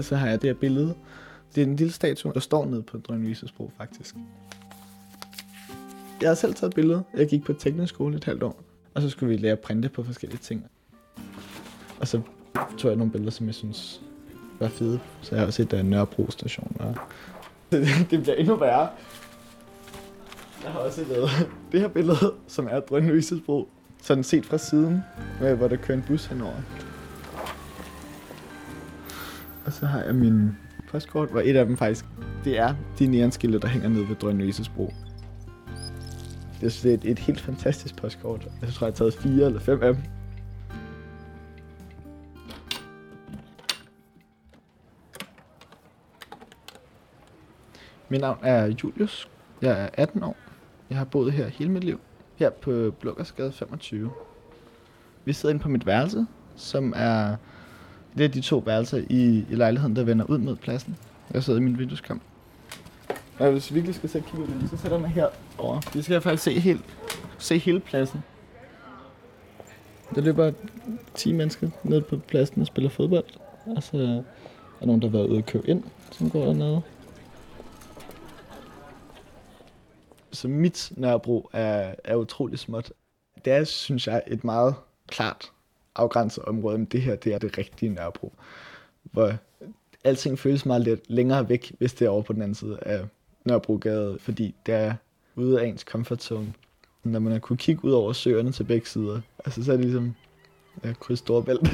Og så har jeg det her billede. Det er en lille statue, der står nede på Dronning Bro, faktisk. Jeg har selv taget et billede. Jeg gik på teknisk skole et halvt år. Og så skulle vi lære at printe på forskellige ting. Og så tog jeg nogle billeder, som jeg synes var fede. Så jeg har også set der Nørrebro station. Og det bliver endnu værre. Jeg har også lavet det her billede, som er Drønne Bro. Sådan set fra siden, hvor der kører en bus henover. Og så har jeg min postkort, hvor et af dem faktisk, det er de neonskilte, der hænger nede ved Drønne Bro. Det er et, et helt fantastisk postkort. Jeg tror, jeg har taget fire eller fem af dem. Mit navn er Julius. Jeg er 18 år. Jeg har boet her hele mit liv. Her på Blukkersgade 25. Vi sidder inde på mit værelse, som er det er de to værelser i, i lejligheden, der vender ud mod pladsen. Jeg sidder i min vindueskamp. Og hvis vi virkelig skal sætte kigge ud, så sætter jeg mig her over. Vi skal faktisk se, helt, se hele pladsen. Der løber 10 mennesker ned på pladsen og spiller fodbold. Og så er der nogen, der har været ude og købe ind, som går dernede. Så mit Nørrebro er, er utrolig småt. Det er, synes jeg, et meget klart afgrænset område, men det her, det er det rigtige Nørrebro. Hvor alting føles meget lidt længere væk, hvis det er over på den anden side af Nørrebrogade, fordi det er ude af ens comfort zone. Når man har kunne kigge ud over søerne til begge sider, altså så er det ligesom ja, kryds Storebælt.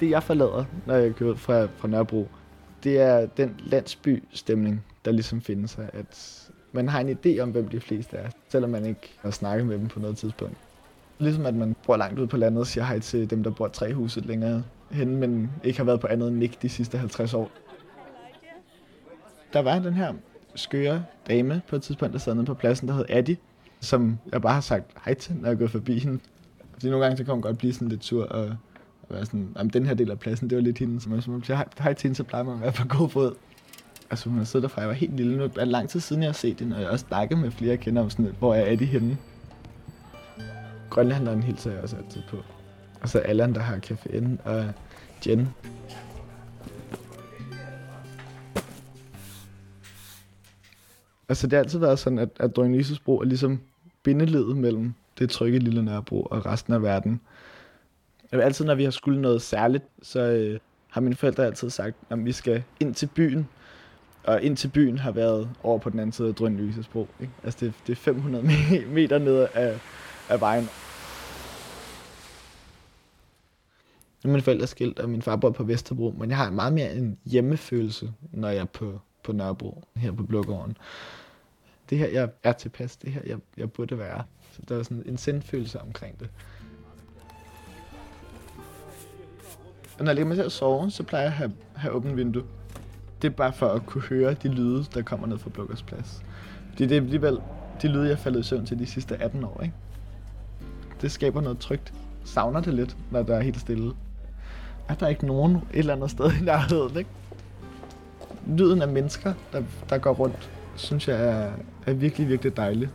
det jeg forlader, når jeg kører fra, fra Nørrebro, det er den landsby-stemning, der ligesom findes her. At man har en idé om, hvem de fleste er, selvom man ikke har snakket med dem på noget tidspunkt. Ligesom at man bor langt ude på landet og siger hej til dem, der bor tre huset længere hen, men ikke har været på andet end Nick de sidste 50 år. Der var den her skøre dame på et tidspunkt, der sad nede på pladsen, der hed Addie, som jeg bare har sagt hej til, når jeg går forbi hende. Fordi nogle gange så kan hun godt blive sådan lidt sur og, og være sådan, jamen den her del af pladsen, det var lidt hende, så hvis man siger hej, hej til hende, så plejer man at være på god fod. Altså hun har siddet der fra jeg var helt lille. Nu er det lang tid siden, jeg har set hende, og jeg har også snakket med flere kender om sådan, hvor er de henne? Grønlanderen hilser jeg også altid på. Og så Allan, der har caféen, og Jen. Altså det har altid været sådan, at, at Dronning Lises bro er ligesom bindeledet mellem det trygge lille Nørrebro og resten af verden. Altid når vi har skulle noget særligt, så øh, har mine forældre altid sagt, at vi skal ind til byen. Og ind til byen har været over på den anden side af Drønlyses bro. Ikke? Altså det, det er 500 meter ned af, af vejen. Nu er mine forældre skilt, og min far bor på Vesterbro, men jeg har meget mere en hjemmefølelse, når jeg er på, på Nørrebro, her på Blågården. Det her, jeg er tilpas, det her, jeg, jeg burde være. Så der er sådan en sendfølelse omkring det. Og når jeg ligger mig til at sove, så plejer jeg at have, have åbent vindue. Det er bare for at kunne høre de lyde, der kommer ned fra Blukkers plads. Det, det er alligevel de lyde, jeg faldet i søvn til de sidste 18 år, ikke? Det skaber noget trygt. Savner det lidt, når der er helt stille. Er der ikke nogen et eller andet sted i nærheden, ikke? Lyden af mennesker, der, der går rundt, synes jeg er, er virkelig, virkelig dejligt.